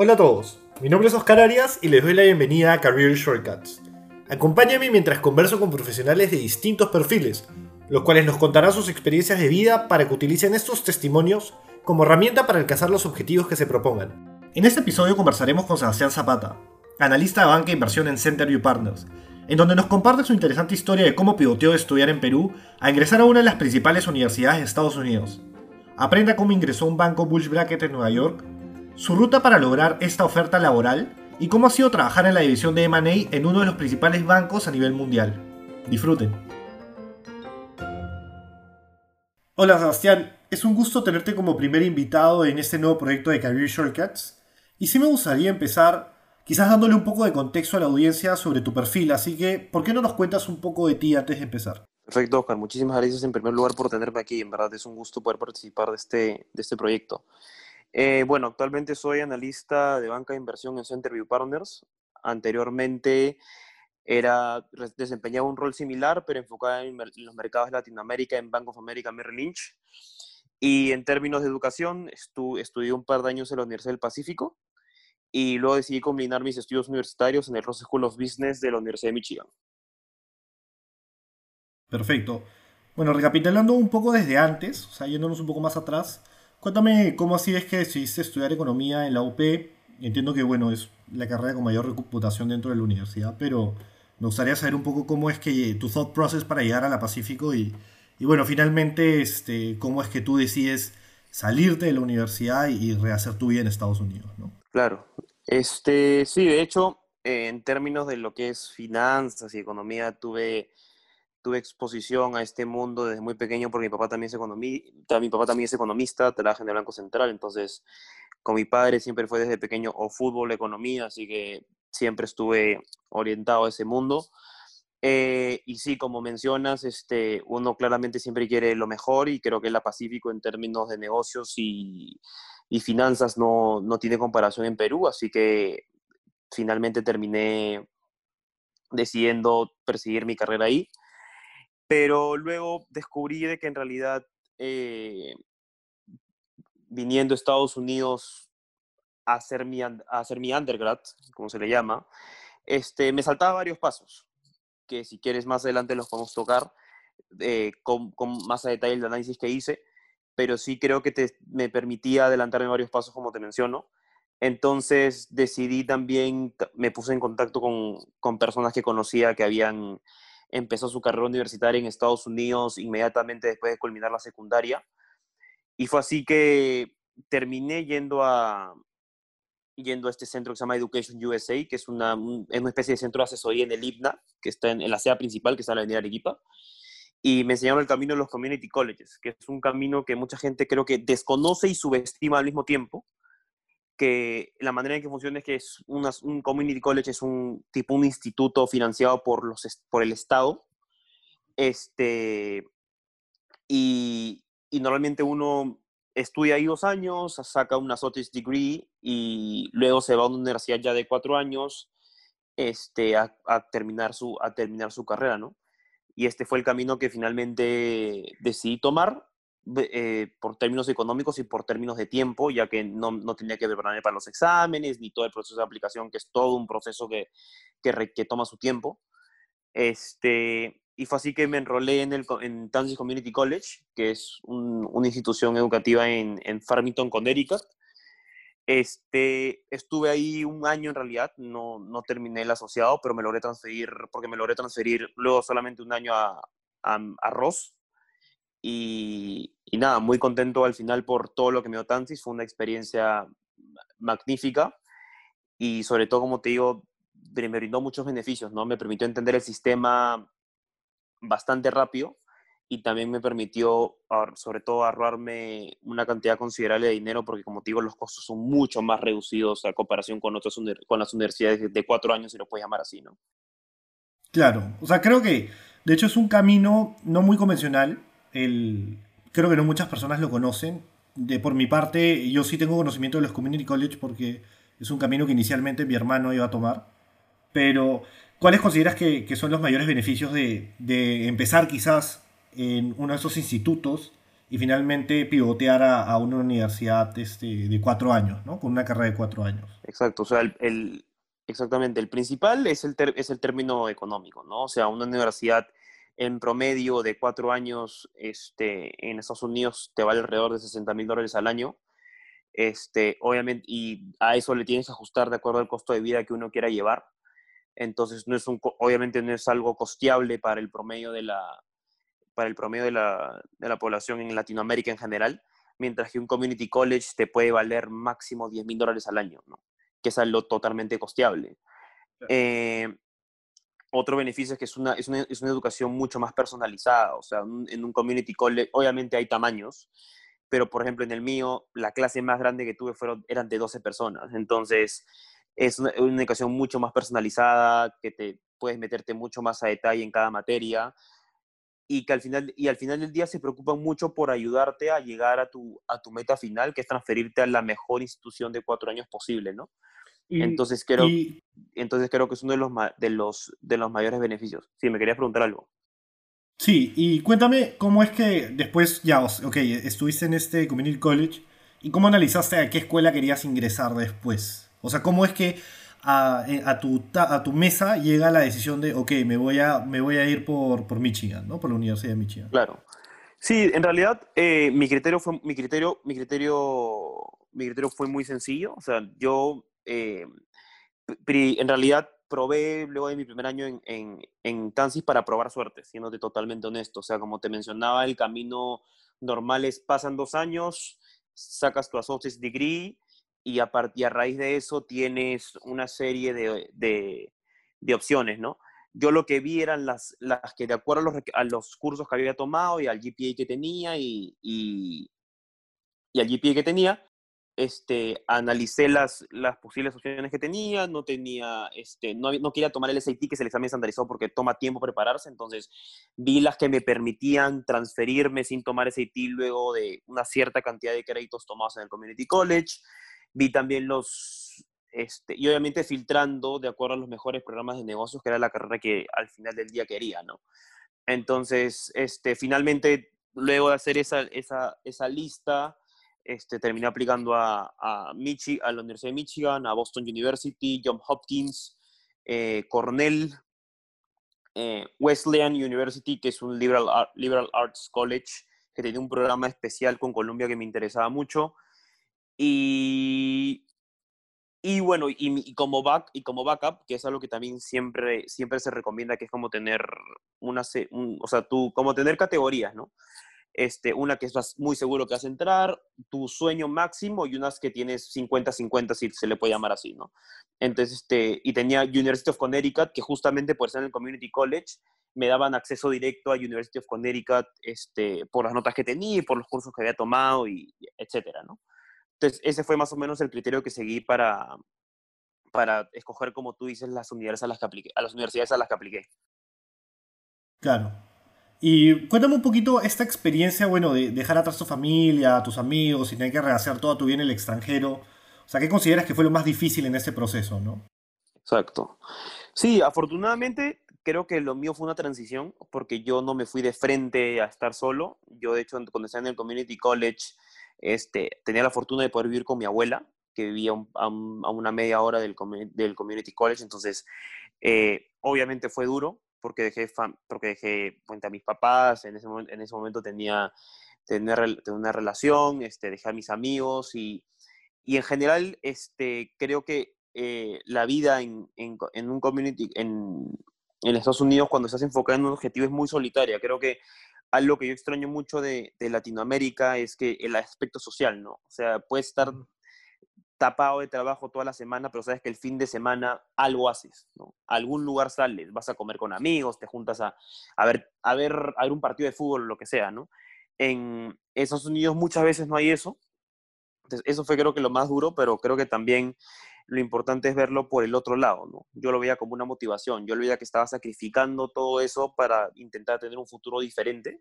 Hola a todos, mi nombre es Oscar Arias y les doy la bienvenida a Career Shortcuts. Acompáñame mientras converso con profesionales de distintos perfiles, los cuales nos contarán sus experiencias de vida para que utilicen estos testimonios como herramienta para alcanzar los objetivos que se propongan. En este episodio conversaremos con Sebastián Zapata, analista de banca e inversión en Centerview Partners, en donde nos comparte su interesante historia de cómo pivoteó de estudiar en Perú a ingresar a una de las principales universidades de Estados Unidos. Aprenda cómo ingresó a un banco Bulge Bracket en Nueva York, su ruta para lograr esta oferta laboral y cómo ha sido trabajar en la división de M&A en uno de los principales bancos a nivel mundial. Disfruten. Hola Sebastián, es un gusto tenerte como primer invitado en este nuevo proyecto de Career Shortcuts. Y sí me gustaría empezar quizás dándole un poco de contexto a la audiencia sobre tu perfil, así que ¿por qué no nos cuentas un poco de ti antes de empezar? Perfecto, Oscar. Muchísimas gracias en primer lugar por tenerme aquí. En verdad es un gusto poder participar de este, de este proyecto. Eh, bueno, actualmente soy analista de banca de inversión en Centerview Partners. Anteriormente era, desempeñaba un rol similar, pero enfocado en, los mercados de Latinoamérica en Bank of America Merrill Lynch. Y en términos de educación, estudié un par de años en la Universidad del Pacífico y luego decidí combinar mis estudios universitarios en el Ross School of Business de la Universidad de Michigan. Perfecto. Bueno, recapitulando un poco desde antes, o sea, yéndonos un poco más atrás, cuéntame cómo así es que decidiste estudiar economía en la UP. Entiendo que, bueno, es la carrera con mayor reputación dentro de la universidad, pero me gustaría saber un poco cómo es que tu thought process para llegar a la Pacífico y, y bueno, finalmente, este, cómo es que tú decides salirte de la universidad y rehacer tu vida en Estados Unidos, ¿no? Claro. Este, sí, de hecho, en términos de lo que es finanzas y economía, tuve, tuve exposición a este mundo desde muy pequeño porque mi papá también es, economista, mi papá también es economista, trabaja en el Banco Central, entonces con mi padre siempre fue desde pequeño o fútbol, economía, así que siempre estuve orientado a ese mundo. Eh, y sí, como mencionas, este, uno claramente siempre quiere lo mejor y creo que la Pacífico en términos de negocios y, y finanzas no, no, tiene comparación en Perú, así que finalmente terminé decidiendo perseguir mi carrera ahí. Pero luego descubrí de que en realidad eh, viniendo a Estados Unidos a hacer mi, hacer mi undergrad, como se le llama, este, me saltaba varios pasos que si quieres más adelante los podemos tocar eh, con, con, más a detalle el análisis que hice, pero sí creo que te, me permitía adelantarme varios pasos como te menciono. Entonces decidí también, me puse en contacto con, con personas que conocía que habían empezado su carrera universitaria en Estados Unidos inmediatamente después de culminar la secundaria. Y fue así que terminé yendo a, yendo a este centro que se llama Education USA, que es una, es una especie de centro de asesoría en el IBNA, que está en, la sede principal, que está en la Avenida Arequipa. Y me enseñaron el camino de los community colleges, que es un camino que mucha gente creo que desconoce y subestima al mismo tiempo, que la manera en que funciona es que es un community college es un tipo un instituto financiado por, los, por el Estado, este, y, y normalmente uno estudia ahí dos años, saca un associate's degree y luego se va a una universidad ya de cuatro años este, a, terminar, su, a terminar su carrera, ¿no? Y este fue el camino que finalmente decidí tomar eh, por términos económicos y por términos de tiempo, ya que no, no, tenía que prepararme para los exámenes ni todo el proceso de aplicación, que es todo un proceso que, que, que toma su tiempo. Este, y fue así que me enrolé en, el, en Community College, que es una institución educativa en, en Farmington, Connecticut. Este, estuve ahí un año en realidad, no, no terminé el asociado, pero me logré transferir, porque me logré transferir luego solamente un año a, a, Ross. Y, y, nada, muy contento al final por todo lo que me dio Tansis, fue una experiencia magnífica y sobre todo, como te digo, me brindó muchos beneficios, ¿no? Me permitió entender el sistema bastante rápido y también me permitió, sobre todo, ahorrarme una cantidad considerable de dinero porque, como te digo, los costos son mucho más reducidos a comparación con, otras con las universidades de cuatro años, si lo puedes llamar así, ¿no? Claro, o sea, creo que, de hecho, es un camino no muy convencional. El, creo que no muchas personas lo conocen. De, por mi parte, yo sí tengo conocimiento de los Community College porque es un camino que inicialmente mi hermano iba a tomar. Pero ¿Cuáles consideras que, que, son los mayores beneficios de, de, empezar quizás en uno de esos institutos y finalmente pivotear a, una universidad este, de cuatro años, ¿no? Con una carrera de cuatro años. Exacto, o sea, el, exactamente, el principal es el, es el término económico, ¿no? O sea, una universidad en promedio de cuatro años este, en Estados Unidos te vale alrededor de 60 mil dólares al año. Este, obviamente, y a eso le tienes que ajustar de acuerdo al costo de vida que uno quiera llevar. Entonces, no es un, obviamente no es algo costeable para el promedio de la, para el promedio de la, de la población en Latinoamérica en general, mientras que un community college te puede valer máximo 10 mil dólares al año, ¿no? que es algo totalmente costeable. Eh, otro beneficio es que es una, es una, es, una, educación mucho más personalizada, o sea, en un community college, obviamente hay tamaños, pero por ejemplo en el mío, la clase más grande que tuve fueron, eran de 12 personas, entonces es una, una educación mucho más personalizada, que te puedes meterte mucho más a detalle en cada materia, y que al final, y al final del día se preocupan mucho por ayudarte a llegar a tu, a tu meta final, que es transferirte a la mejor institución de cuatro años posible, ¿no? Entonces, creo, entonces creo que es uno de los, de, los, de los mayores beneficios. Sí, me querías preguntar algo. Sí, y cuéntame cómo es que después, ya, ok, estuviste en este Community College, ¿y cómo analizaste a qué escuela querías ingresar después? O sea, ¿cómo es que eh, a, tu, a tu mesa llega la decisión de, ok, me voy a, me voy a ir por, por Michigan, ¿no? Por la Universidad de Michigan. Claro. Sí, en realidad eh, mi, criterio fue, mi, criterio, mi, criterio, mi criterio fue muy sencillo. O sea, yo eh, en realidad probé luego de mi primer año en, en, en Kansas para probar suerte, siéndote totalmente honesto. O sea, como te mencionaba, el camino normal es pasan dos años, sacas tu associate's degree y a, y a raíz de eso tienes una serie de, de, de, opciones, ¿no? Yo lo que vi eran las, las que de acuerdo a los, a los, cursos que había tomado y al GPA que tenía y, y, y al GPA que tenía, este, analicé las, las posibles opciones que tenía, no tenía, este, no, no, quería tomar el SAT, que es el examen estandarizado porque toma tiempo prepararse, entonces vi las que me permitían transferirme sin tomar SAT luego de una cierta cantidad de créditos tomados en el Community College, vi también los, este, y obviamente filtrando de acuerdo a los mejores programas de negocios, que era la carrera que al final del día quería, ¿no? Entonces, este, finalmente, luego de hacer esa, esa, esa lista, este, terminé aplicando a, a, Michi, a la Universidad de Michigan, a Boston University, John Hopkins, eh, Cornell, eh, Wesleyan University, que es un liberal, liberal Arts College, que tenía un programa especial con Columbia que me interesaba mucho. Y, y bueno, y, como back, y como backup, que es algo que también siempre, siempre se recomienda, que es como tener una, o sea, tú, como tener categorías, ¿no? Este, una que estás muy seguro que vas a entrar, tu sueño máximo y unas que tienes 50-50, si se le puede llamar así, ¿no? Entonces, este, y tenía University of Connecticut, que justamente por ser en el Community College, me daban acceso directo a University of Connecticut este, por las notas que tenía y por los cursos que había tomado, y, etcétera, ¿no? Entonces, ese fue más o menos el criterio que seguí para, para escoger, como tú dices, las universidades a las que apliqué, a las universidades a las que apliqué. Claro. Y cuéntame un poquito esta experiencia, bueno, de dejar atrás tu familia, tus amigos y tener que rehacer toda tu vida en el extranjero. O sea, ¿qué consideras que fue lo más difícil en este proceso, no? Exacto. Sí, afortunadamente creo que lo mío fue una transición porque yo no me fui de frente a estar solo. Yo, de hecho, cuando estaba en el Community College, este, tenía la fortuna de poder vivir con mi abuela, que vivía a, una media hora del, del Community College, entonces eh, obviamente fue duro porque dejé, porque dejé a mis papás, en ese, en ese momento tenía, tenía, una relación, este, dejé a mis amigos y, y en general este, creo que eh, la vida en, en, en, un community, en, en Estados Unidos, cuando estás enfocado en un objetivo es muy solitaria. Creo que algo que yo extraño mucho de, Latinoamérica es que el aspecto social, ¿no? O sea, puedes estar tapado de trabajo toda la semana, pero sabes que el fin de semana algo haces, ¿no? algún lugar sales, vas a comer con amigos, te juntas a, a, ver, a, ver, a ver un partido de fútbol, lo que sea, ¿no? En Estados Unidos muchas veces no hay eso. Entonces, eso fue creo que lo más duro, pero creo que también lo importante es verlo por el otro lado, ¿no? Yo lo veía como una motivación, yo lo veía que estaba sacrificando todo eso para intentar tener un futuro diferente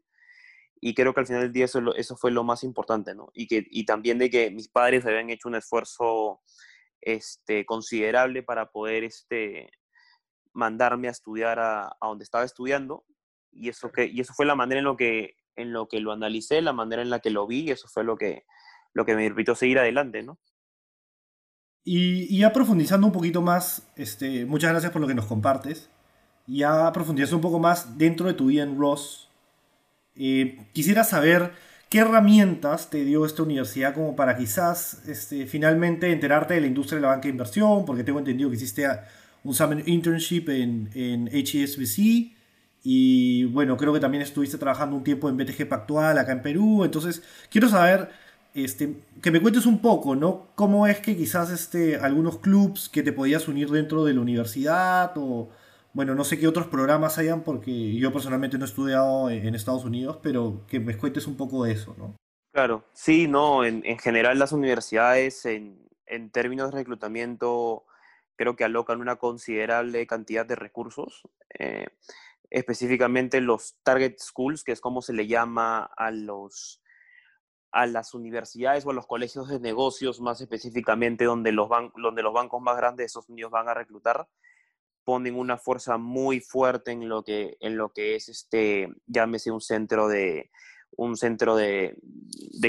y creo que al final del día eso, eso fue lo más importante, ¿no? Y, que, y también de que mis padres habían hecho un esfuerzo este, considerable para poder este, mandarme a estudiar a, a donde estaba estudiando y eso, que, y eso fue la manera en, lo que, en lo que lo analicé, la manera en la que lo vi, y eso fue lo que, lo que me permitió seguir adelante, ¿no? Y, ya profundizando un poquito más, este, muchas gracias por lo que nos compartes. Ya profundizando un poco más dentro de tu vida en Ross, eh, quisiera saber qué herramientas te dio esta universidad como para quizás este, finalmente enterarte de la industria de la banca de inversión, porque tengo entendido que hiciste un summer internship en, en HSBC y bueno, creo que también estuviste trabajando un tiempo en BTG Pactual acá en Perú, entonces quiero saber este, que me cuentes un poco, ¿no? ¿Cómo es que quizás este, algunos clubs que te podías unir dentro de la universidad o, bueno, no sé qué otros programas hayan porque yo personalmente no he estudiado en Estados Unidos, pero que me cuentes un poco de eso, ¿no? Claro, sí, no, en, general las universidades en, términos de reclutamiento creo que alocan una considerable cantidad de recursos, eh, específicamente los target schools, que es como se le llama a los a las universidades o a los colegios de negocios, más específicamente donde los, donde los bancos más grandes de Estados Unidos van a reclutar, ponen una fuerza muy fuerte en lo que, en lo que es este, llámese un centro de un centro de,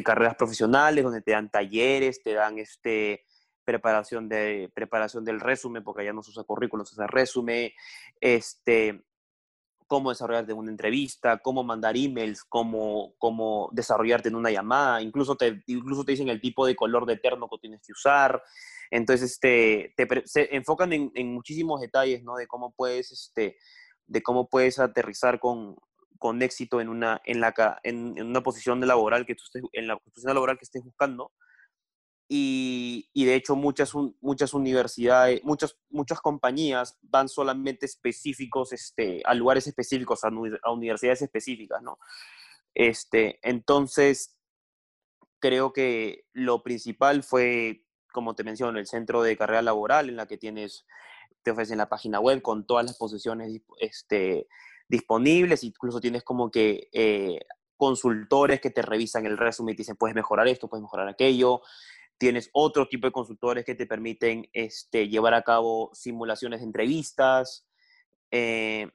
carreras profesionales donde te dan talleres, te dan este, preparación, de, preparación del resumen, porque allá no se usa currículum, se usa resumen, este, cómo desarrollarte en una entrevista, cómo mandar emails, cómo, cómo desarrollarte en una llamada, incluso te, incluso te dicen el tipo de color de terno que tienes que usar. Entonces, este, te, se enfocan en, en, muchísimos detalles, ¿no? De cómo puedes, este, de cómo puedes aterrizar con, con éxito en una, en, la, en, en una posición laboral que tú estés, en la posición laboral que estés buscando y, y, de hecho muchas, muchas universidades, muchas, muchas compañías van solamente específicos este, a lugares específicos, a, universidades específicas, ¿no? Este, entonces, creo que lo principal fue, como te menciono, el centro de carrera laboral en la que tienes, te ofrecen la página web con todas las posiciones este, disponibles, incluso tienes como que eh, consultores que te revisan el resumen y te dicen, puedes mejorar esto, puedes mejorar aquello. Tienes otro tipo de consultores que te permiten este, llevar a cabo simulaciones de entrevistas eh,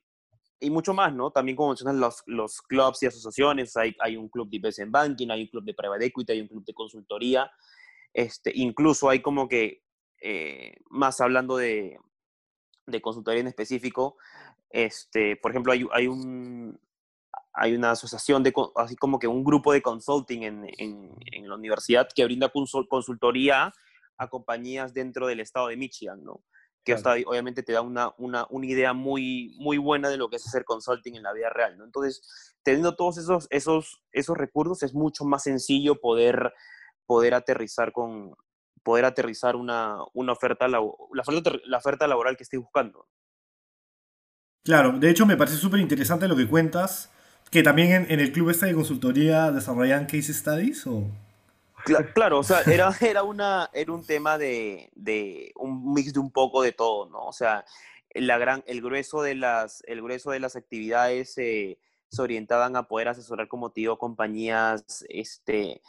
y mucho más, ¿no? También como mencionas los, clubs y asociaciones, hay, hay un club de investment banking, hay un club de private equity, hay un club de consultoría, este, incluso hay como que, eh, más hablando de, consultoría en específico, este, por ejemplo, hay, un, hay una asociación de, así como que un grupo de consulting en, en, la universidad que brinda consultoría a compañías dentro del estado de Michigan, ¿no? Que hasta, obviamente te da una, una, una, idea muy, muy buena de lo que es hacer consulting en la vida real, ¿no? Entonces, teniendo todos esos, esos, esos recursos, es mucho más sencillo poder, poder aterrizar con poder aterrizar una, una oferta, la, la oferta laboral que estés buscando. Claro, de hecho me parece súper interesante lo que cuentas, que también en, el club este de consultoría desarrollan case studies o... Claro, o sea, era, era, una, era un tema de, de, un mix de un poco de todo, ¿no? O sea, la gran, el, grueso de las, el grueso de las actividades se orientaban a poder asesorar, como digo, compañías este,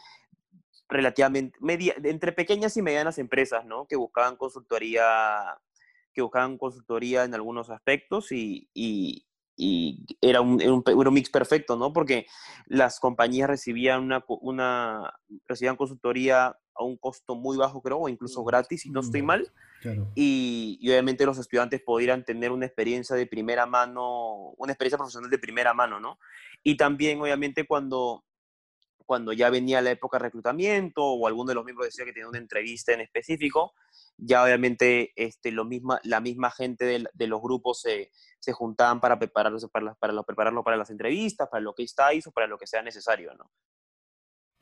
relativamente, media, entre pequeñas y medianas empresas, ¿no? Que buscaban consultoría, que buscaban consultoría en algunos aspectos y era un, un, mix perfecto, ¿no? Porque las compañías recibían una, una recibían consultoría a un costo muy bajo, creo, o incluso mm, gratis, si no estoy mm, mal. Y, y, obviamente los estudiantes podrían tener una experiencia de primera mano, una experiencia profesional de primera mano, ¿no? Y también, obviamente, cuando, cuando ya venía la época de reclutamiento o alguno de los miembros decía que tenía una entrevista en específico, ya obviamente este, lo misma, la misma gente de, de los grupos se, se, juntaban para prepararlo para, para, prepararlo para las entrevistas, para lo que estáis o para lo que sea necesario, ¿no?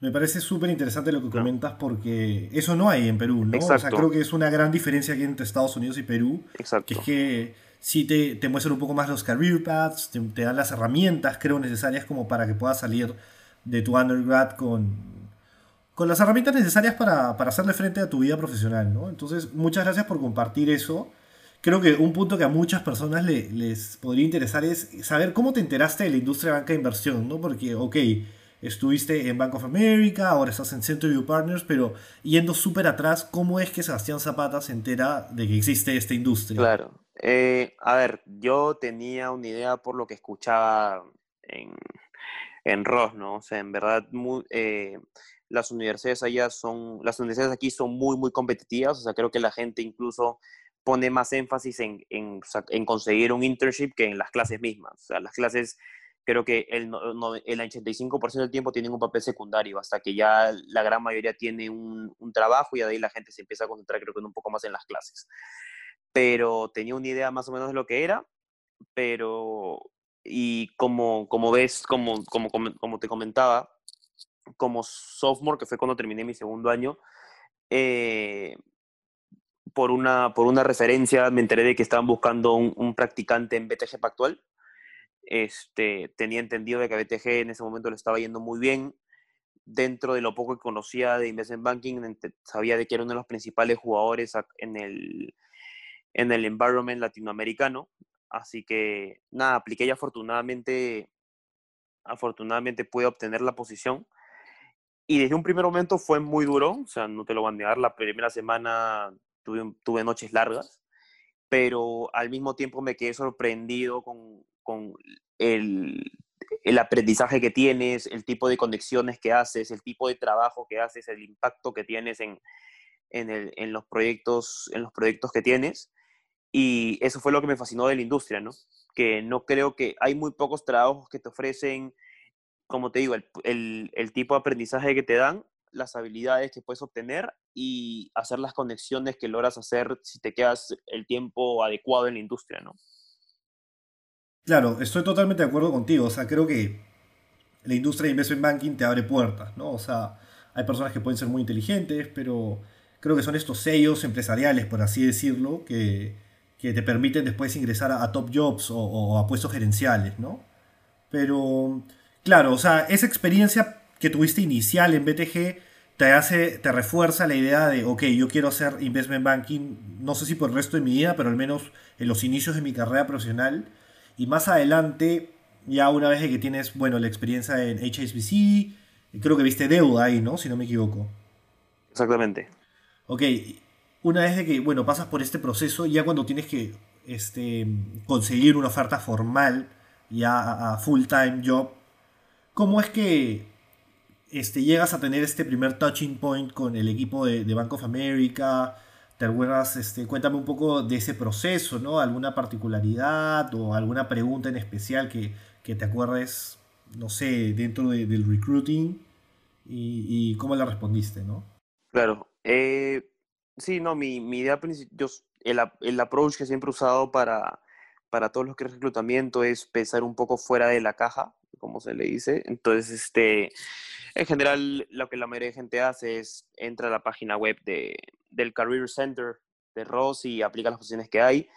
Me parece súper interesante lo que comentas porque eso no hay en Perú, ¿no? O sea, creo que es una gran diferencia aquí entre Estados Unidos y Perú. Exacto. Que es que sí te, te muestran un poco más los career paths, te, te dan las herramientas, creo, necesarias como para que puedas salir de tu undergrad con, las herramientas necesarias para, para, hacerle frente a tu vida profesional, ¿no? Entonces, muchas gracias por compartir eso. Creo que un punto que a muchas personas les podría interesar es saber cómo te enteraste de la industria de banca de inversión, ¿no? Porque, ok, estuviste en Bank of America, ahora estás en Century Partners, pero yendo súper atrás, ¿cómo es que Sebastián Zapata se entera de que existe esta industria? Claro. Eh, a ver, yo tenía una idea por lo que escuchaba en, en Ross, ¿no? O sea, en verdad, eh, las universidades allá son, las universidades aquí son muy, muy competitivas, o sea, creo que la gente incluso pone más énfasis en, en, en conseguir un internship que en las clases mismas. O sea, las clases creo que el, el 85% del tiempo tienen un papel secundario, hasta que ya la gran mayoría tiene un, un, trabajo y de ahí la gente se empieza a concentrar, creo que un poco más en las clases. Pero tenía una idea más o menos de lo que era, pero, y como, como ves, como, como, como te comentaba, como sophomore, que fue cuando terminé mi segundo año, eh, por, una, por una referencia me enteré de que estaban buscando un, un practicante en BTG Pactual este, tenía entendido de que BTG en ese momento le estaba yendo muy bien. Dentro de lo poco que conocía de Investment Banking, sabía de que era uno de los principales jugadores en el, en el environment latinoamericano. Así que nada, apliqué y afortunadamente, afortunadamente pude obtener la posición. Y desde un primer momento fue muy duro, o sea, no te lo voy a negar, la primera semana tuve, tuve noches largas, pero al mismo tiempo me quedé sorprendido con, con el, el, aprendizaje que tienes, el tipo de conexiones que haces, el tipo de trabajo que haces, el impacto que tienes en, en, el, en, los, proyectos, en los proyectos que tienes. Y eso fue lo que me fascinó de la industria, ¿no? Que no creo que hay muy pocos trabajos que te ofrecen, como te digo, el, tipo de aprendizaje que te dan, las habilidades que puedes obtener y hacer las conexiones que logras hacer si te quedas el tiempo adecuado en la industria, ¿no? Claro, estoy totalmente de acuerdo contigo. O sea, creo que la industria de investment banking te abre puertas, ¿no? O sea, hay personas que pueden ser muy inteligentes, pero creo que son estos sellos empresariales, por así decirlo, que, que te permiten después ingresar a, top jobs o, a puestos gerenciales, ¿no? Pero, claro, o sea, esa experiencia que tuviste inicial en BTG te hace, te refuerza la idea de, ok, yo quiero hacer investment banking, no sé si por el resto de mi vida, pero al menos en los inicios de mi carrera profesional y más adelante, ya una vez que tienes, bueno, la experiencia en HSBC, creo que viste deuda ahí, ¿no? Si no me equivoco. Exactamente. Ok, una vez de que, bueno, pasas por este proceso, ya cuando tienes que este, conseguir una oferta formal, ya a, full time job, ¿cómo es que este, llegas a tener este primer touching point con el equipo de, de Bank of America? ¿Te acuerdas? Este, cuéntame un poco de ese proceso, ¿no? ¿Alguna particularidad o alguna pregunta en especial que, te acuerdes, no sé, dentro del recruiting y, cómo la respondiste, ¿no? Claro. Eh, sí, no, mi, mi idea principal, el, el approach que siempre he usado para, para todos los que es reclutamiento es pensar un poco fuera de la caja, como se le dice. Entonces, este, en general, lo que la mayoría de gente hace es entra a la página web de, del Career Center de Ross y aplica las posiciones que hay.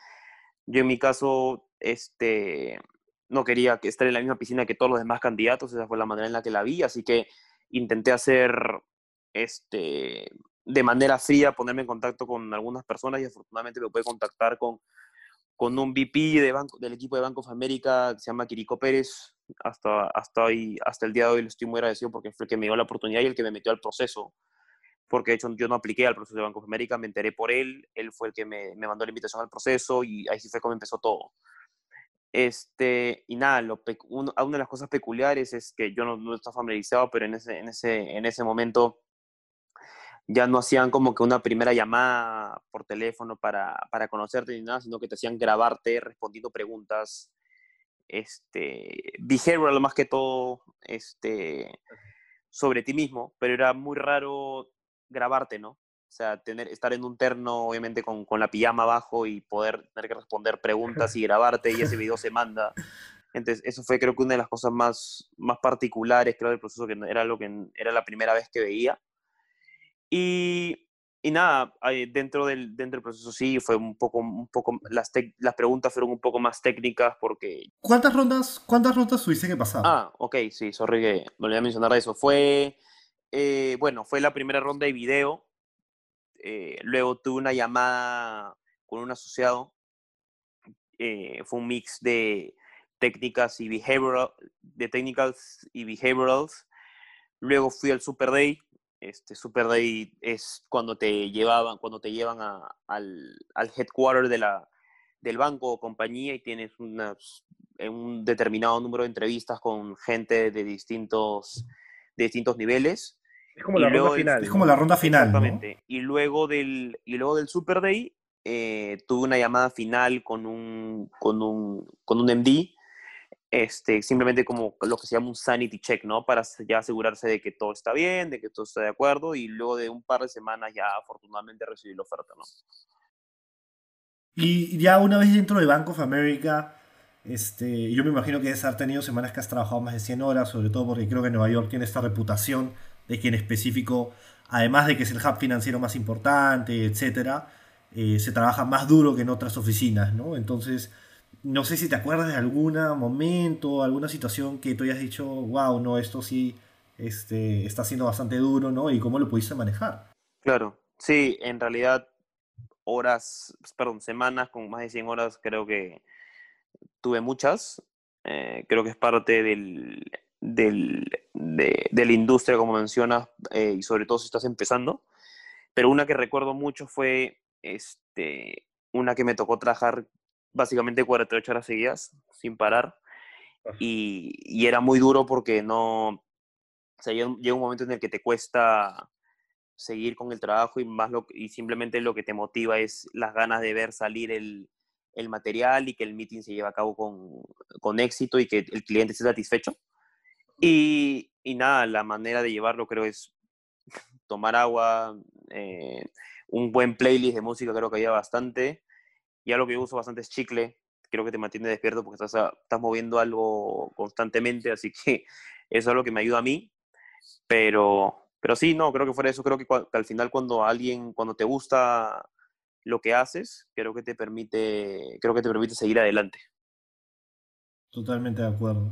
Yo en mi caso, este, no quería estar en la misma piscina que todos los demás candidatos, esa fue la manera en la que la vi, así que intenté hacer este, de manera fría, ponerme en contacto con algunas personas y afortunadamente me pude contactar con, con un VP del equipo de Banco of America que se llama Quirico Pérez. Hasta, hasta, hoy, hasta el día de hoy le estoy muy agradecido porque fue el que me dio la oportunidad y el que me metió al proceso porque de hecho yo no apliqué al proceso de Banco de América, me enteré por él, él fue el que me, me, mandó la invitación al proceso y ahí sí fue como empezó todo. Este, y nada, lo, una de las cosas peculiares es que yo no, no estaba familiarizado, pero en ese, en, ese, en ese momento ya no hacían como que una primera llamada por teléfono para, para conocerte ni nada, sino que te hacían grabarte respondiendo preguntas, este, behavioral más que todo, este, sobre ti mismo, pero era muy raro grabarte, ¿no? O sea, tener, estar en un terno, obviamente, con, con la pijama abajo y poder tener que responder preguntas y grabarte y ese video se manda. Entonces, eso fue creo que una de las cosas más, más particulares, creo, del proceso, que era lo que era la primera vez que veía. Y, y nada, dentro del, dentro del proceso sí, fue un poco, un poco las, las preguntas fueron un poco más técnicas porque... ¿Cuántas rondas, cuántas rondas tuviste que pasar? Ah, ok, sí, sorry que me olvidé mencionar eso. Fue eh, bueno, fue la primera ronda de video. Eh, luego tuve una llamada con un asociado. Eh, fue un mix de técnicas y behavioral, de technicals y behaviorals. Luego fui al Super Day. Este Super Day es cuando te llevaban, cuando te llevan al, al headquarter de la, del banco o compañía y tienes unas, un determinado número de entrevistas con gente de distintos, de distintos niveles. Es como, la ronda, final, es como la ronda final. Exactamente. Y, luego del, y luego del Super Day eh, tuve una llamada final con un, con un, con un MD este, simplemente como lo que se llama un sanity check, ¿no? Para ya asegurarse de que todo está bien, de que todo está de acuerdo y luego de un par de semanas ya afortunadamente recibí la oferta, ¿no? Y ya una vez dentro de Bank of America, este, yo me imagino que debes haber tenido semanas que has trabajado más de 100 horas, sobre todo porque creo que Nueva York tiene esta reputación de que en específico, además de que es el hub financiero más importante, etcétera, eh, se trabaja más duro que en otras oficinas, ¿no? Entonces, no sé si te acuerdas de algún momento, alguna situación que tú hayas dicho, wow, no, esto sí este, está siendo bastante duro, ¿no? Y cómo lo pudiste manejar. Claro, sí, en realidad horas, perdón, semanas con más de 100 horas creo que tuve muchas. Eh, creo que es parte del, del, de, la industria, como mencionas, eh, y sobre todo si estás empezando. Pero una que recuerdo mucho fue este, una que me tocó trabajar básicamente 48 horas seguidas, sin parar. Y, era muy duro porque no, o sea, llega, un momento en el que te cuesta seguir con el trabajo y, más lo, y simplemente lo que te motiva es las ganas de ver salir el, el material y que el meeting se lleve a cabo con, con, éxito y que el cliente esté satisfecho. Y, y, nada, la manera de llevarlo creo es tomar agua, eh, un buen playlist de música creo que había bastante, ya lo que uso bastante es chicle, creo que te mantiene despierto porque estás, estás moviendo algo constantemente, así que eso es lo que me ayuda a mí. Pero, pero sí, no, creo que fuera eso, creo que, al final cuando alguien, cuando te gusta lo que haces, creo que te permite, creo que te permite seguir adelante. Totalmente de acuerdo.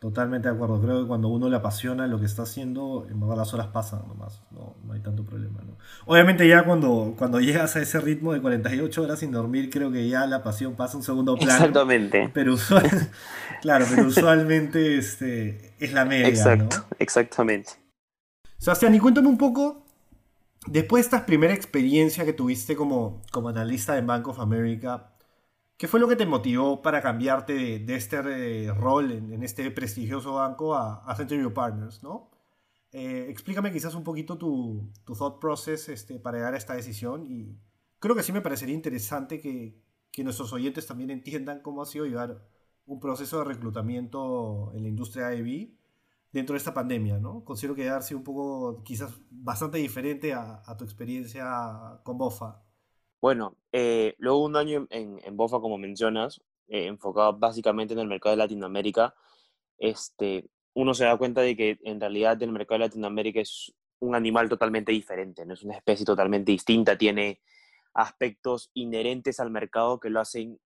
Totalmente de acuerdo. Creo que cuando uno le apasiona lo que está haciendo, en verdad las horas pasan nomás. No, no hay tanto problema. ¿no? Obviamente ya cuando, cuando llegas a ese ritmo de 48 horas sin dormir, creo que ya la pasión pasa a un segundo plano. Exactamente. Pero claro, pero usualmente este, es la media. Exacto, exactamente. Sebastián, y cuéntame un poco, después de esta primera experiencia que tuviste como, como analista en Bank of America, ¿Qué fue lo que te motivó para cambiarte de, este eh, rol en, este prestigioso banco a, a Century Partners, ¿no? Eh, explícame quizás un poquito tu, tu, thought process este, para llegar a esta decisión y creo que sí me parecería interesante que, que, nuestros oyentes también entiendan cómo ha sido llevar un proceso de reclutamiento en la industria IB dentro de esta pandemia, ¿no? Considero que ha sido un poco, quizás bastante diferente a, a tu experiencia con BOFA. Bueno, eh, luego un año en, Bofa, como mencionas, eh, enfocado básicamente en el mercado de Latinoamérica, este, uno se da cuenta de que en realidad el mercado de Latinoamérica es un animal totalmente diferente, no es una especie totalmente distinta, tiene aspectos inherentes al mercado que lo hacen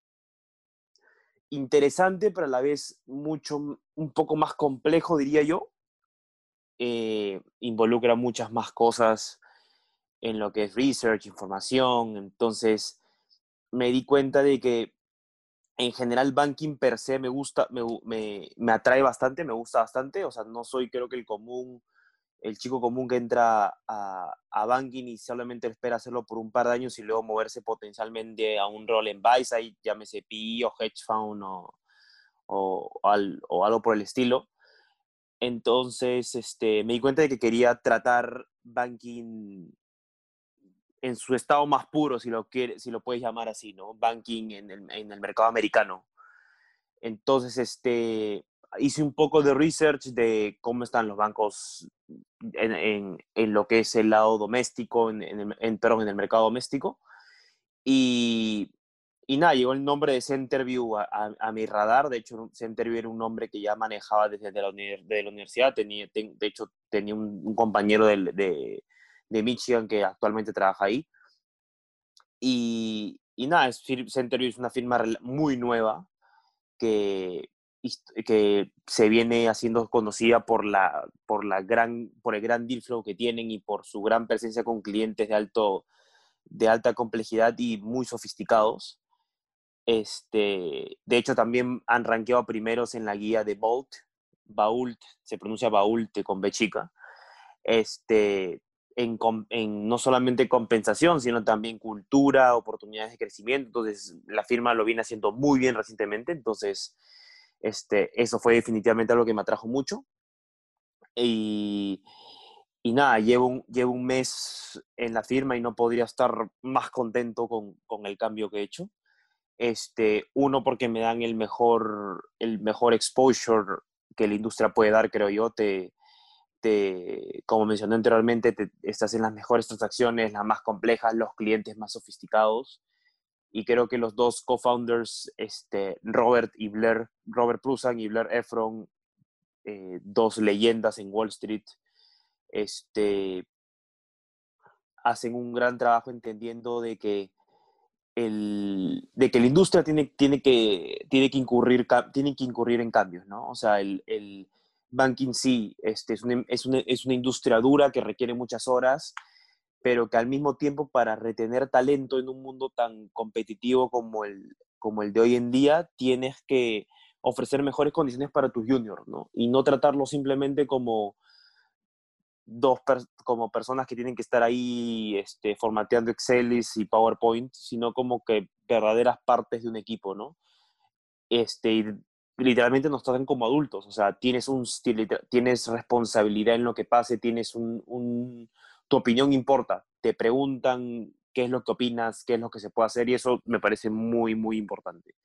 interesante, pero a la vez mucho, un poco más complejo, diría yo. Eh, involucra muchas más cosas en lo que es research, información. Entonces, me di cuenta de que en general banking per se me gusta, me, me, me, atrae bastante, me gusta bastante. O sea, no soy creo que el común, el chico común que entra a, a banking y solamente espera hacerlo por un par de años y luego moverse potencialmente a un rol en buy side, llámese PE o hedge fund o, o, o algo por el estilo. Entonces, este, me di cuenta de que quería tratar banking en su estado más puro, si lo, quiere, si lo puedes llamar así, ¿no? Banking en el, en el mercado americano. Entonces, este, hice un poco de research de cómo están los bancos en, en, en lo que es el lado doméstico, en, en, perdón, en el mercado doméstico. Y, y nada, llegó el nombre de Centerview a, a, mi radar. De hecho, Centerview era un nombre que ya manejaba desde la, de la universidad. Tenía, de hecho, tenía un, un compañero de, de, de Michigan que actualmente trabaja ahí. Y, y nada, Centerview es una firma muy nueva que, que se viene haciendo conocida por, la, por, la gran, por el gran deal flow que tienen y por su gran presencia con clientes de, alto, de alta complejidad y muy sofisticados. Este, de hecho, también han rankeado primeros en la guía de Bolt. Bault, se pronuncia Bault con B chica. Este, en, en, no solamente compensación, sino también cultura, oportunidades de crecimiento. Entonces, la firma lo viene haciendo muy bien recientemente. Entonces, este, eso fue definitivamente algo que me atrajo mucho. Y, y nada, llevo un, llevo un mes en la firma y no podría estar más contento con, con el cambio que he hecho. Este, uno, porque me dan el mejor, el mejor exposure que la industria puede dar, creo yo. Te, te, como mencioné anteriormente, te, estás en las mejores transacciones, las más complejas, los clientes más sofisticados. Y creo que los dos co-founders, este, Robert y Blair, Robert Prusan y Blair Efron, eh, dos leyendas en Wall Street, este, hacen un gran trabajo entendiendo de que el, de que la industria tiene, tiene, que, tiene, que incurrir, tiene que incurrir en cambios, ¿no? O sea, el, el banking sí este, es, una, es, una, es una industria dura que requiere muchas horas, pero que al mismo tiempo para retener talento en un mundo tan competitivo como el, como el de hoy en día, tienes que ofrecer mejores condiciones para tus juniors, ¿no? Y no tratarlo simplemente como dos como personas que tienen que estar ahí este, formateando Excel y PowerPoint, sino como que verdaderas partes de un equipo, ¿no? Este, literalmente nos tratan como adultos, o sea, tienes, un, tienes responsabilidad en lo que pase, tienes un, tu opinión importa, te preguntan qué es lo que opinas, qué es lo que se puede hacer y eso me parece muy, muy importante.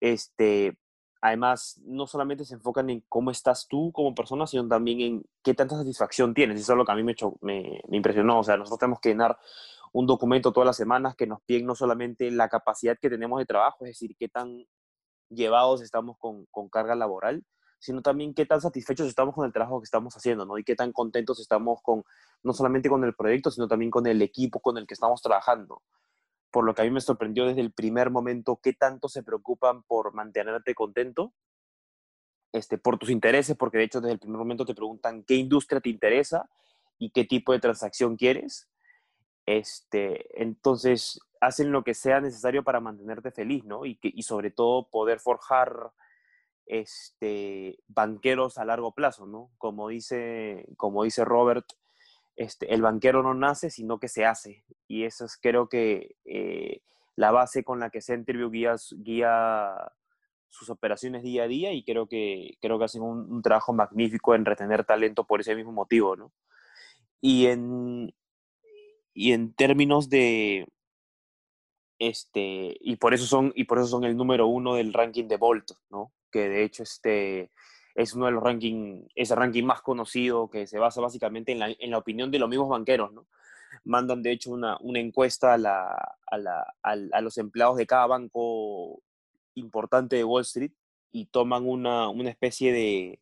Este, además, no solamente se enfocan en cómo estás tú como persona, sino también en qué tanta satisfacción tienes. Eso es lo que a mí me, me, me impresionó. O sea, nosotros tenemos que llenar un documento todas las semanas que nos piden no solamente la capacidad que tenemos de trabajo, es decir, qué tan llevados estamos con, con, carga laboral, sino también qué tan satisfechos estamos con el trabajo que estamos haciendo, ¿no? Y qué tan contentos estamos con, no solamente con el proyecto, sino también con el equipo con el que estamos trabajando por lo que a mí me sorprendió desde el primer momento qué tanto se preocupan por mantenerte contento, este, por tus intereses, porque de hecho desde el primer momento te preguntan qué industria te interesa y qué tipo de transacción quieres. Este, entonces hacen lo que sea necesario para mantenerte feliz, ¿no? Y, que, y sobre todo poder forjar este, banqueros a largo plazo, ¿no? Como dice, como dice Robert, este, el banquero no nace, sino que se hace. Y eso es creo que eh, la base con la que Centerview guía, guía sus operaciones día a día y creo que, creo que hacen un, trabajo magnífico en retener talento por ese mismo motivo, ¿no? Y en, y en términos de, este, y por eso son, y por eso son el número uno del ranking de Bolt, ¿no? Que de hecho, este, es uno de los rankings, ese ranking más conocido que se basa básicamente en la, en la opinión de los mismos banqueros, ¿no? Mandan de hecho una, una encuesta a, la, a, la, a, los empleados de cada banco importante de Wall Street y toman una, una especie de,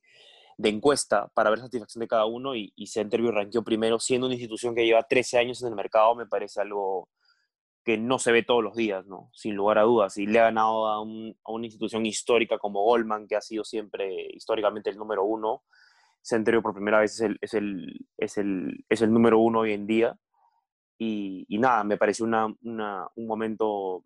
de, encuesta para ver satisfacción de cada uno y, y Centerview ranqueó primero, siendo una institución que lleva 13 años en el mercado, me parece algo que no se ve todos los días, ¿no? Sin lugar a dudas. Y le ha ganado a, una institución histórica como Goldman, que ha sido siempre históricamente el número uno. Centerio por primera vez es el, es el, es el, es el número uno hoy en día. Y, y nada, me pareció una, un momento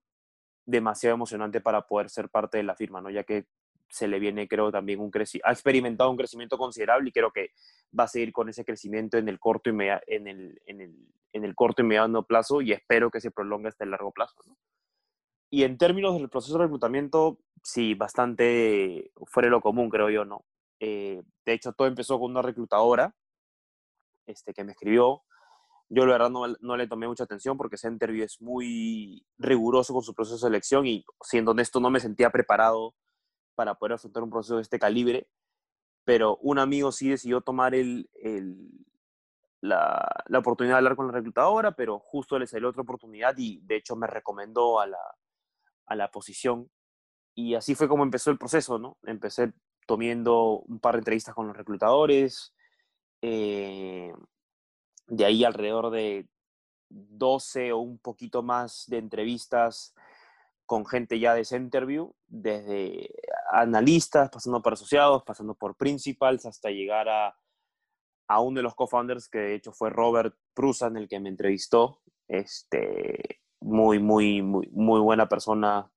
demasiado emocionante para poder ser parte de la firma, ¿no? Ya que se le viene, creo, también un crecimiento, ha experimentado un crecimiento considerable y creo que va a seguir con ese crecimiento en el corto y, en el, en el, en el corto y mediano plazo y espero que se prolongue hasta el largo plazo. Y en términos del proceso de reclutamiento, sí, bastante fuera lo común, creo yo, ¿no? Eh, de hecho, todo empezó con una reclutadora este, que me escribió. Yo, la verdad, no, no le tomé mucha atención porque Centerview es muy riguroso con su proceso de selección y, siendo honesto, no me sentía preparado para poder afrontar un proceso de este calibre, pero un amigo sí decidió tomar el, el, la, la, oportunidad de hablar con la reclutadora, pero justo le salió otra oportunidad y de hecho me recomendó a la, a la posición. Y así fue como empezó el proceso, ¿no? Empecé tomando un par de entrevistas con los reclutadores, eh, de ahí alrededor de 12 o un poquito más de entrevistas con gente ya de Centerview, desde analistas, pasando por asociados, pasando por principals, hasta llegar a, a uno de los co-founders, que de hecho fue Robert Prusan, el que me entrevistó. Este, muy, muy, muy, muy buena persona.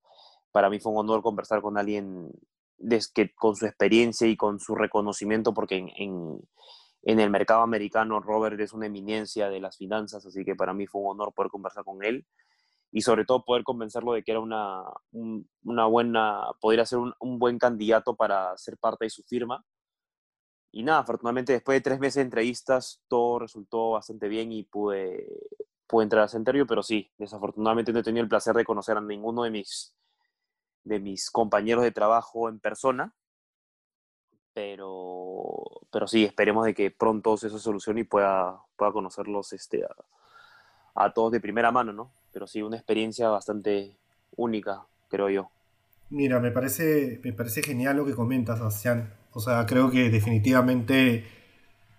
Para mí fue un honor conversar con alguien que, con su experiencia y con su reconocimiento, porque en, en el mercado americano. Robert es una eminencia de las finanzas, así que para mí fue un honor poder conversar con él y sobre todo poder convencerlo de que era una, una buena, podría ser un, buen candidato para ser parte de su firma. Y nada, afortunadamente después de tres meses de entrevistas todo resultó bastante bien y pude, pude entrar a Centerview, pero sí, desafortunadamente no he tenido el placer de conocer a ninguno de mis, de mis compañeros de trabajo en persona, pero, pero sí, esperemos de que pronto se solucione y pueda, pueda conocerlos este, a, todos de primera mano, ¿no? Pero sí, una experiencia bastante única, creo yo. Mira, me parece, me parece genial lo que comentas, Sebastián. O sea, creo que definitivamente,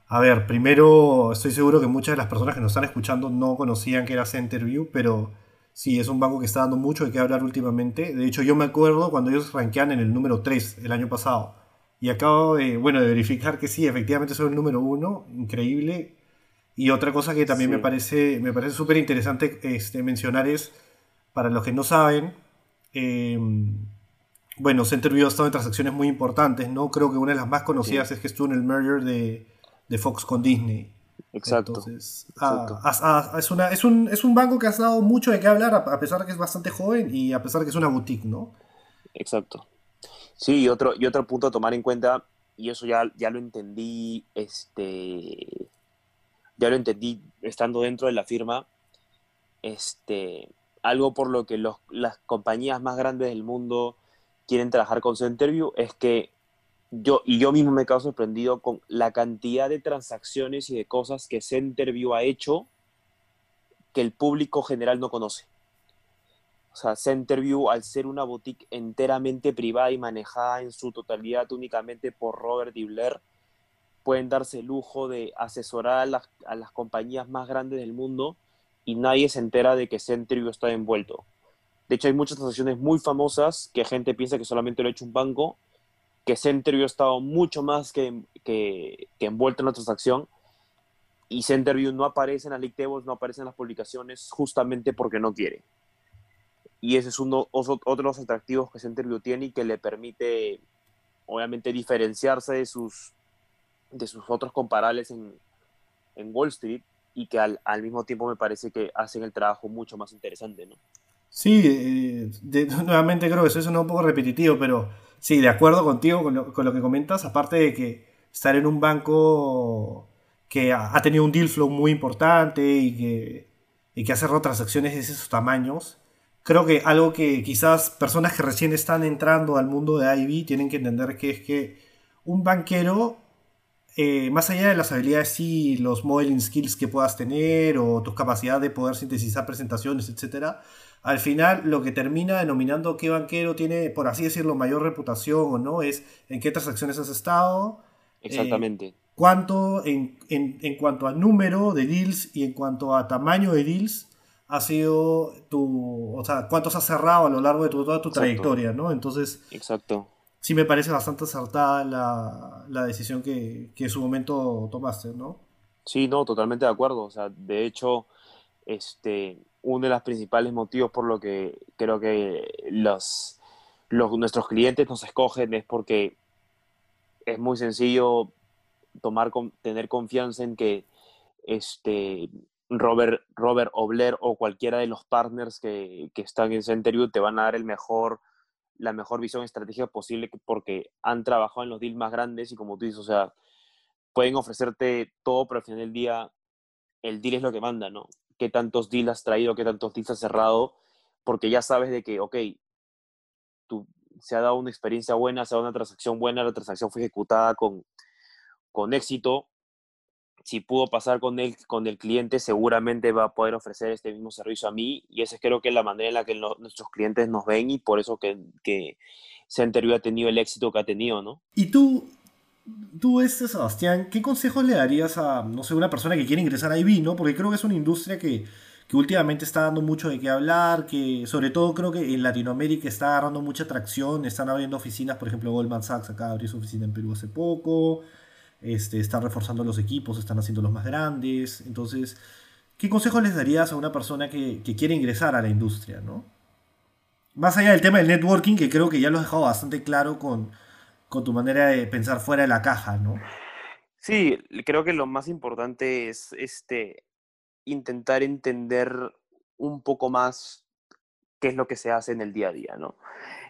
a ver, primero estoy seguro que muchas de las personas que nos están escuchando no conocían que era Centerview, pero sí, es un banco que está dando mucho de qué hablar últimamente. De hecho, yo me acuerdo cuando ellos rankean en el número 3 el año pasado y acabo de, bueno, de verificar que sí, efectivamente son el número uno, increíble. Y otra cosa que también sí. me parece me parece súper interesante este, mencionar es, para los que no saben, eh, bueno, Centerview ha estado en transacciones muy importantes, ¿no? Creo que una de las más conocidas sí. es que estuvo en el merger de, de Fox con Disney. Exacto. Entonces, exacto. Ah, ah, ah, es, una, es, un, es un banco que ha dado mucho de qué hablar, a pesar de que es bastante joven y a pesar de que es una boutique, ¿no? Exacto. Sí, y otro, y otro punto a tomar en cuenta, y eso ya, ya lo entendí, este, ya lo entendí estando dentro de la firma, este, algo por lo que las compañías más grandes del mundo quieren trabajar con Centerview es que yo, y yo mismo me quedo sorprendido con la cantidad de transacciones y de cosas que Centerview ha hecho que el público general no conoce. O sea, Centerview, al ser una boutique enteramente privada y manejada en su totalidad únicamente por Robert y Blair, pueden darse el lujo de asesorar a las, a las compañías más grandes del mundo y nadie se entera de que Centerview está envuelto. De hecho, hay muchas transacciones muy famosas que gente piensa que solamente lo ha hecho un banco, que Centerview ha estado mucho más que, que, que envuelto en la transacción y Centerview no aparece en las league tables, no aparece en las publicaciones justamente porque no quiere y ese es uno, otro de los atractivos que Centerview tiene y que le permite, obviamente, diferenciarse de sus, de sus otros comparables en, en Wall Street y que al, al, mismo tiempo me parece que hacen el trabajo mucho más interesante, ¿no? Sí, eh, de, nuevamente creo que eso es un poco repetitivo, pero sí, de acuerdo contigo con lo, con lo, que comentas, aparte de que estar en un banco que ha, ha tenido un deal flow muy importante y que, y que ha cerrado transacciones de esos tamaños, creo que algo que quizás personas que recién están entrando al mundo de IB tienen que entender que es que un banquero, eh, más allá de las habilidades y los modeling skills que puedas tener o tu capacidad de poder sintetizar presentaciones, etc., al final lo que termina denominando qué banquero tiene, por así decirlo, mayor reputación o no, es en qué transacciones has estado. Exactamente. Eh, cuánto en, en, en cuanto a número de deals y en cuanto a tamaño de deals ha sido tu, o sea, cuántos has cerrado a lo largo de tu, toda tu Exacto. trayectoria, ¿no? Entonces, Exacto. Sí me parece bastante acertada la, la decisión que, que, en su momento tomaste, ¿no? Sí, no, totalmente de acuerdo. O sea, de hecho, este, uno de los principales motivos por lo que creo que los, los, nuestros clientes nos escogen es porque es muy sencillo tomar, tener confianza en que este, Robert, Robert Obler o cualquiera de los partners que, que, están en Centerview te van a dar el mejor, la mejor visión estratégica posible porque han trabajado en los deals más grandes y como tú dices, o sea, pueden ofrecerte todo, pero al final del día el deal es lo que manda, ¿no? ¿Qué tantos deals has traído, qué tantos deals has cerrado? Porque ya sabes de que, ok, tú, se ha dado una experiencia buena, se ha dado una transacción buena, la transacción fue ejecutada con, con éxito, si pudo pasar con el, con el cliente, seguramente va a poder ofrecer este mismo servicio a mí y esa es creo que es la manera en la que lo, nuestros clientes nos ven y por eso que, que Centerview ha tenido el éxito que ha tenido, ¿no? Y tú, tú este Sebastián, ¿qué consejos le darías a, no sé, una persona que quiere ingresar a IB, ¿no? Porque creo que es una industria que, que últimamente está dando mucho de qué hablar, que sobre todo creo que en Latinoamérica está agarrando mucha atracción, están abriendo oficinas, por ejemplo Goldman Sachs acaba de abrir su oficina en Perú hace poco, este, están reforzando los equipos, están haciendo los más grandes. Entonces, ¿qué consejo les darías a una persona que, que, quiere ingresar a la industria? ¿no? Más allá del tema del networking, que creo que ya lo has dejado bastante claro con, con tu manera de pensar fuera de la caja, ¿no? Sí, creo que lo más importante es este, intentar entender un poco más qué es lo que se hace en el día a día, ¿no?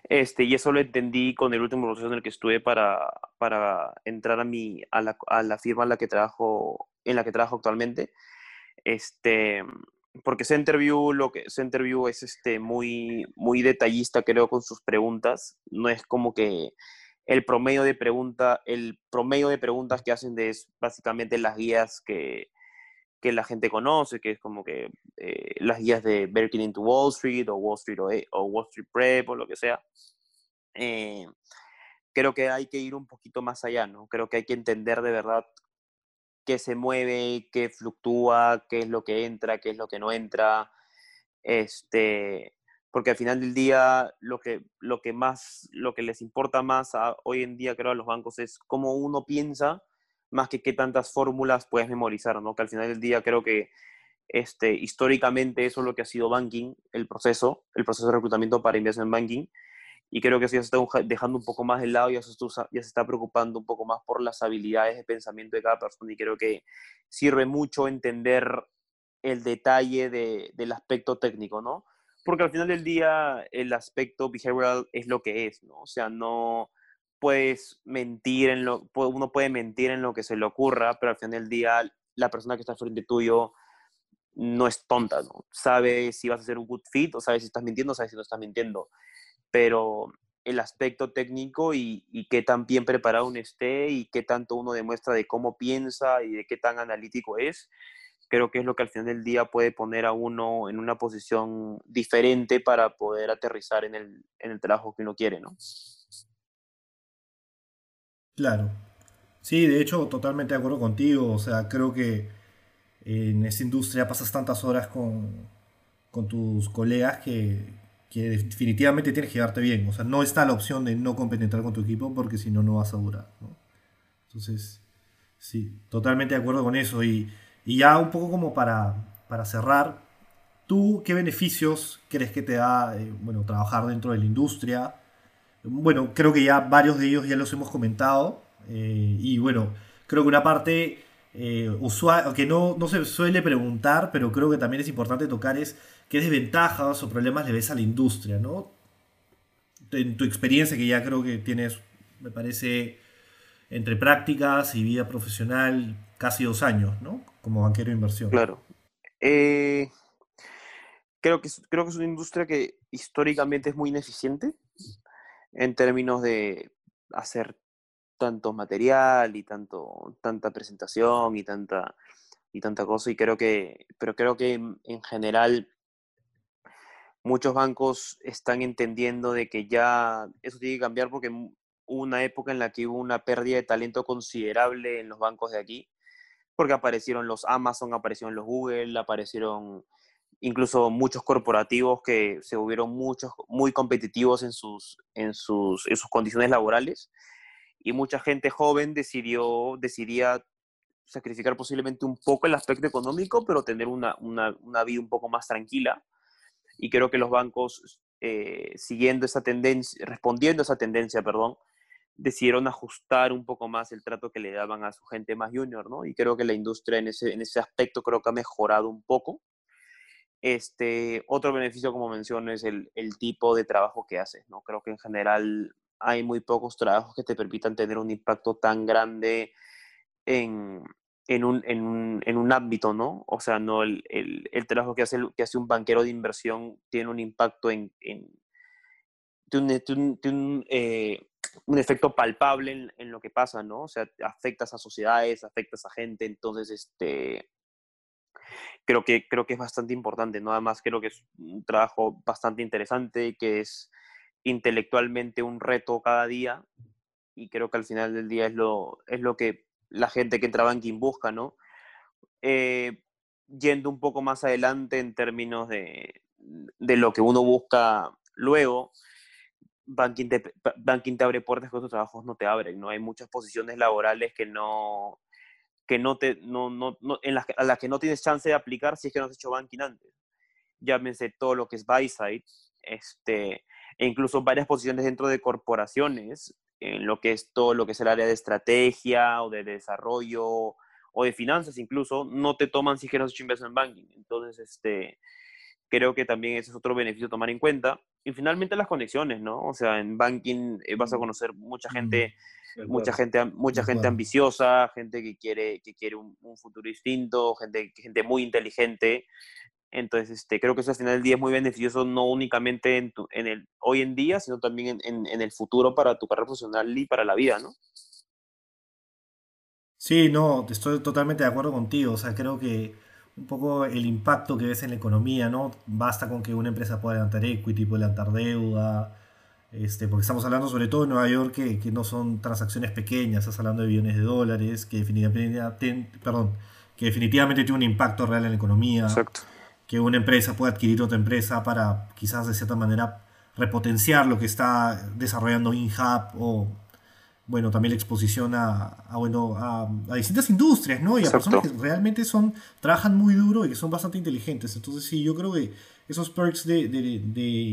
Este, y eso lo entendí con el último proceso en el que estuve para, para entrar a, mi, a, la, a la firma en la que trabajo, en la que trabajo actualmente. Este, porque Centerview, lo que, Centerview es este, muy, muy detallista, creo, con sus preguntas. No es como que el promedio de pregunta, el promedio de preguntas que hacen es básicamente las guías que, que la gente conoce, que es como que eh, las guías de Breaking into Wall Street o Wall Street o, Wall Street Prep o lo que sea. Eh, creo que hay que ir un poquito más allá, ¿no? Creo que hay que entender de verdad qué se mueve, qué fluctúa, qué es lo que entra, qué es lo que no entra. Este, porque al final del día lo que, lo que más, lo que les importa más hoy en día creo a los bancos es cómo uno piensa más que qué tantas fórmulas puedes memorizar, ¿no? Que al final del día creo que este, históricamente eso es lo que ha sido banking, el proceso, el proceso de reclutamiento para inversión en banking, y creo que eso ya se está dejando un poco más de lado, ya se, está, ya se está preocupando un poco más por las habilidades de pensamiento de cada persona, y creo que sirve mucho entender el detalle de, del aspecto técnico, ¿no? Porque al final del día el aspecto behavioral es lo que es, ¿no? O sea, no, puedes mentir en lo, uno puede mentir en lo que se le ocurra, pero al final del día la persona que está frente tuyo no es tonta, ¿no? Sabe si vas a hacer un good fit o sabe si estás mintiendo o sabe si no estás mintiendo. Pero el aspecto técnico y, y, qué tan bien preparado uno esté y qué tanto uno demuestra de cómo piensa y de qué tan analítico es, creo que es lo que al final del día puede poner a uno en una posición diferente para poder aterrizar en el, en el trabajo que uno quiere, ¿no? Claro. Sí, de hecho, totalmente de acuerdo contigo. O sea, creo que en esta industria pasas tantas horas con, tus colegas que, definitivamente tienes que llevarte bien. O sea, no está la opción de no competentar con tu equipo porque si no, no vas a durar. Entonces, sí, totalmente de acuerdo con eso. Y, ya un poco como para, para cerrar, ¿tú qué beneficios crees que te da eh, bueno, trabajar dentro de la industria? Bueno, creo que ya varios de ellos ya los hemos comentado. Eh, y bueno, creo que una parte eh, usual, que no, no se suele preguntar, pero creo que también es importante tocar es qué desventajas o problemas le ves a la industria, ¿no? En tu experiencia, que ya creo que tienes, me parece, entre prácticas y vida profesional, casi dos años, ¿no? Como banquero de inversión. Claro. Eh, creo, que, creo que es una industria que históricamente es muy ineficiente en términos de hacer tanto material y tanto, tanta presentación y tanta, y tanta cosa. Y creo que, pero creo que en, general muchos bancos están entendiendo de que ya eso tiene que cambiar porque hubo una época en la que hubo una pérdida de talento considerable en los bancos de aquí, porque aparecieron los Amazon, aparecieron los Google, aparecieron incluso muchos corporativos que se volvieron muchos, muy competitivos en sus, en, sus, en sus condiciones laborales y mucha gente joven decidió, decidía sacrificar posiblemente un poco el aspecto económico, pero tener una, una, una vida un poco más tranquila. Y creo que los bancos, eh, siguiendo esa tendencia, respondiendo a esa tendencia, perdón, decidieron ajustar un poco más el trato que le daban a su gente más junior, ¿no? Y creo que la industria en ese, en ese aspecto creo que ha mejorado un poco. Este, otro beneficio, como menciono, es el, tipo de trabajo que haces, ¿no? Creo que en general hay muy pocos trabajos que te permitan tener un impacto tan grande en, en, un, en, un, en un, ámbito, ¿no? O sea, no el, el, el, trabajo que hace, que hace un banquero de inversión tiene un impacto en... en tiene eh, un, efecto palpable en, lo que pasa, ¿no? O sea, afectas a sociedades, afectas a gente, entonces, este, creo que, creo que es bastante importante, ¿no? Además, creo que es un trabajo bastante interesante, que es intelectualmente un reto cada día y creo que al final del día es lo, es lo que la gente que entra a banking busca, ¿no? Eh, yendo un poco más adelante en términos de, de lo que uno busca luego, banking te, banking te abre puertas que otros trabajos no te abren, ¿no? Hay muchas posiciones laborales que no, que no te, no, no, en las, a las que no tienes chance de aplicar si es que no has hecho banking antes. Llámense todo lo que es buy side, este, e incluso varias posiciones dentro de corporaciones en lo que es todo lo que es el área de estrategia o de desarrollo o de finanzas incluso, no te toman si quieres investment banking. Entonces, este, creo que también ese es otro beneficio a tomar en cuenta. Y finalmente las conexiones, ¿no? O sea, en banking eh, vas a conocer mucha gente, mucha gente, mucha gente ambiciosa, gente que quiere, que quiere un, futuro distinto, gente, gente muy inteligente. Entonces, este, creo que eso al final del día es muy beneficioso, no únicamente en, en el hoy en día, sino también en, en, en, el futuro para tu carrera profesional y para la vida, ¿no? Sí, no, estoy totalmente de acuerdo contigo. O sea, creo que un poco el impacto que ves en la economía, ¿no? Basta con que una empresa pueda levantar equity, pueda levantar deuda, este, porque estamos hablando sobre todo en Nueva York que, que no son transacciones pequeñas, estás hablando de billones de dólares, que definitivamente, perdón, que definitivamente tiene un impacto real en la economía. Exacto. Que una empresa pueda adquirir otra empresa para quizás de cierta manera repotenciar lo que está desarrollando InHub o bueno, también la exposición a, bueno, a, distintas industrias, ¿no? Y a personas que realmente son, trabajan muy duro y que son bastante inteligentes. Entonces, sí, yo creo que esos perks de,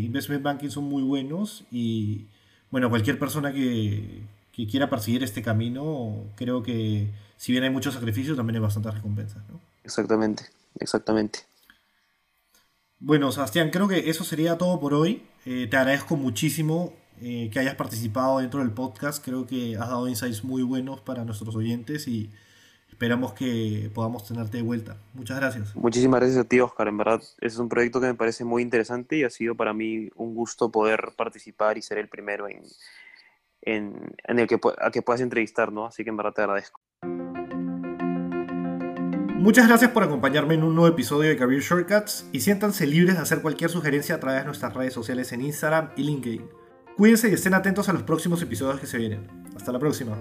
investment banking son muy buenos y, bueno, cualquier persona que, que, quiera perseguir este camino, creo que si bien hay muchos sacrificios, también hay bastantes recompensas, ¿no? Exactamente, exactamente. Bueno, Sebastián, creo que eso sería todo por hoy. Eh, te agradezco muchísimo eh, que hayas participado dentro del podcast. Creo que has dado insights muy buenos para nuestros oyentes y esperamos que podamos tenerte de vuelta. Muchas gracias. Muchísimas gracias a ti, Oscar. En verdad, es un proyecto que me parece muy interesante y ha sido para mí un gusto poder participar y ser el primero en, en, en el que, a que puedas entrevistar, ¿no? Así que en verdad te agradezco. Muchas gracias por acompañarme en un nuevo episodio de Career Shortcuts y siéntanse libres de hacer cualquier sugerencia a través de nuestras redes sociales en Instagram y LinkedIn. Cuídense y estén atentos a los próximos episodios que se vienen. Hasta la próxima.